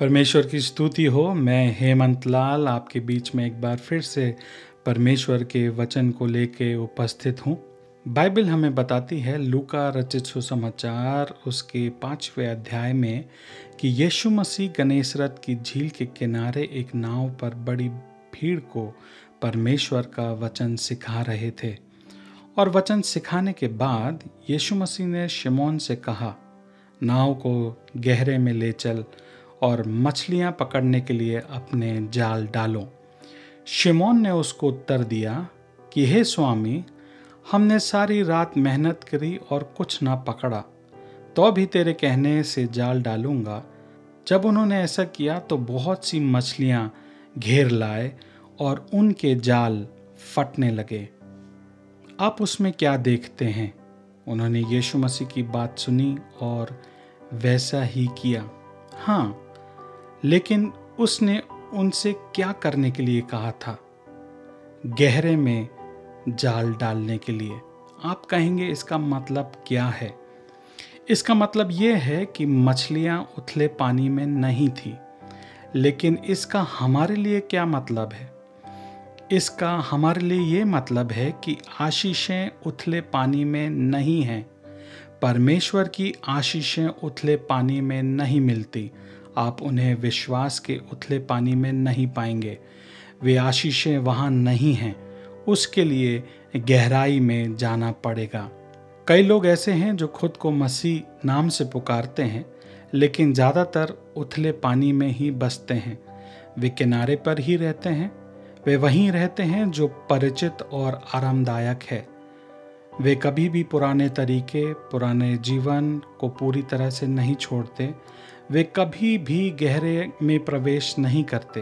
परमेश्वर की स्तुति हो। मैं हेमंत लाल आपके बीच में एक बार फिर से परमेश्वर के वचन को लेके उपस्थित हूँ। बाइबल हमें बताती है, लूका रचित सुसमाचार उसके पाँचवें अध्याय में कि यीशु मसीह गणेशरथ की झील के किनारे एक नाव पर बड़ी भीड़ को परमेश्वर का वचन सिखा रहे थे। और वचन सिखाने के बाद यीशु मसीह ने शिमोन से कहा, नाव को गहरे में ले चल और मछलियाँ पकड़ने के लिए अपने जाल डालो। शिमोन ने उसको उत्तर दिया कि, हे स्वामी, हमने सारी रात मेहनत करी और कुछ ना पकड़ा। तो भी तेरे कहने से जाल डालूँगा। जब उन्होंने ऐसा किया तो बहुत सी मछलियाँ घेर लाए और उनके जाल फटने लगे। आप उसमें क्या देखते हैं? उन्होंने यीशु मसीह की बात सुनी और वैसा ही किया। हाँ लेकिन उसने उनसे क्या करने के लिए कहा था? गहरे में जाल डालने के लिए। आप कहेंगे इसका मतलब क्या है? इसका मतलब ये है कि मछलियाँ उथले पानी में नहीं थी। लेकिन इसका हमारे लिए क्या मतलब है? इसका हमारे लिए ये मतलब है कि आशीषें उथले पानी में नहीं हैं। परमेश्वर की आशीषें उथले पानी में नहीं मिलती। आप उन्हें विश्वास के उथले पानी में नहीं पाएँगे। वे आशीषें वहाँ नहीं हैं, उसके लिए गहराई में जाना पड़ेगा। कई लोग ऐसे हैं जो खुद को मसीह नाम से पुकारते हैं, लेकिन ज़्यादातर उथले पानी में ही बसते हैं। वे किनारे पर ही रहते हैं, वे वहीं रहते हैं जो परिचित और आरामदायक है। वे कभी भी पुराने तरीके, पुराने जीवन को पूरी तरह से नहीं छोड़ते वे कभी भी गहरे में प्रवेश नहीं करते।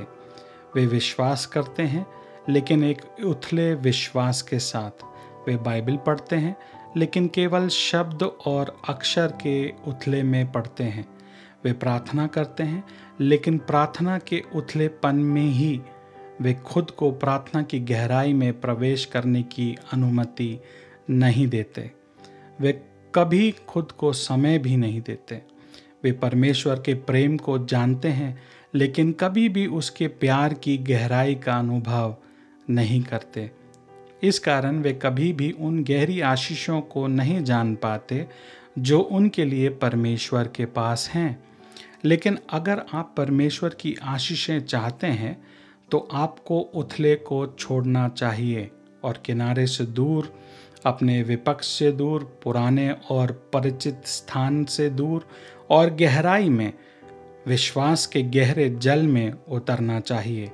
वे विश्वास करते हैं, लेकिन एक उथले विश्वास के साथ। वे बाइबल पढ़ते हैं, लेकिन केवल शब्द और अक्षर के उथले में पढ़ते हैं। वे प्रार्थना करते हैं, लेकिन प्रार्थना के उथलेपन में ही वे खुद को प्रार्थना की गहराई में प्रवेश करने की अनुमति नहीं देते। वे कभी खुद को समय भी नहीं देते। वे परमेश्वर के प्रेम को जानते हैं, लेकिन कभी भी उसके प्यार की गहराई का अनुभव नहीं करते। इस कारण वे कभी भी उन गहरी आशीषों को नहीं जान पाते, जो उनके लिए परमेश्वर के पास हैं। लेकिन अगर आप परमेश्वर की आशीषें चाहते हैं तो आपको उथले को छोड़ना चाहिए और किनारे से दूर, अपने विपक्ष से दूर, पुराने और परिचित स्थान से दूर और गहराई में, विश्वास के गहरे जल में उतरना चाहिए।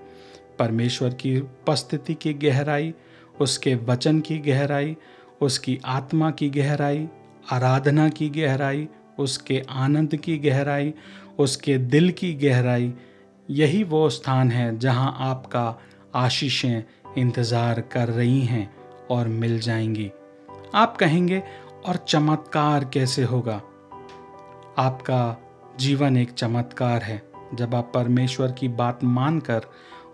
परमेश्वर की उपस्थिति की गहराई, उसके वचन की गहराई, उसकी आत्मा की गहराई, आराधना की गहराई, उसके आनंद की गहराई, उसके दिल की गहराई, यही वो स्थान है जहाँ आपका आशीषें इंतज़ार कर रही हैं और मिल जाएँगी। आप कहेंगे, और चमत्कार कैसे होगा? आपका जीवन एक चमत्कार है। जब आप परमेश्वर की बात मानकर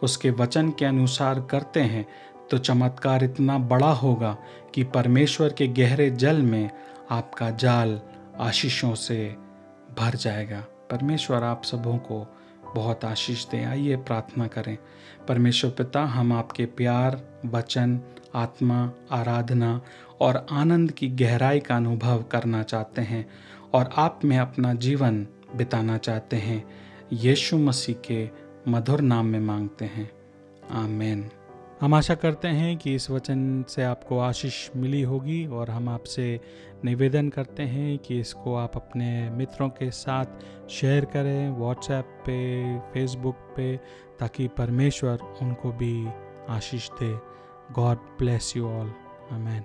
उसके वचन के अनुसार करते हैं तो चमत्कार इतना बड़ा होगा कि परमेश्वर के गहरे जल में आपका जाल आशीषों से भर जाएगा। परमेश्वर, आप सबों को बहुत आशीष दें। आइए प्रार्थना करें। परमेश्वर पिता, हम आपके प्यार, वचन, आत्मा, आराधना और आनंद की गहराई का अनुभव करना चाहते हैं। और आप में अपना जीवन बिताना चाहते हैं, यीशु मसीह के मधुर नाम में मांगते हैं। आमेन। हम आशा करते हैं कि इस वचन से आपको आशीष मिली होगी और हम आपसे निवेदन करते हैं कि इसको आप अपने मित्रों के साथ शेयर करें व्हाट्सएप पे फेसबुक पे, ताकि परमेश्वर उनको भी आशीष दे। God bless you all amen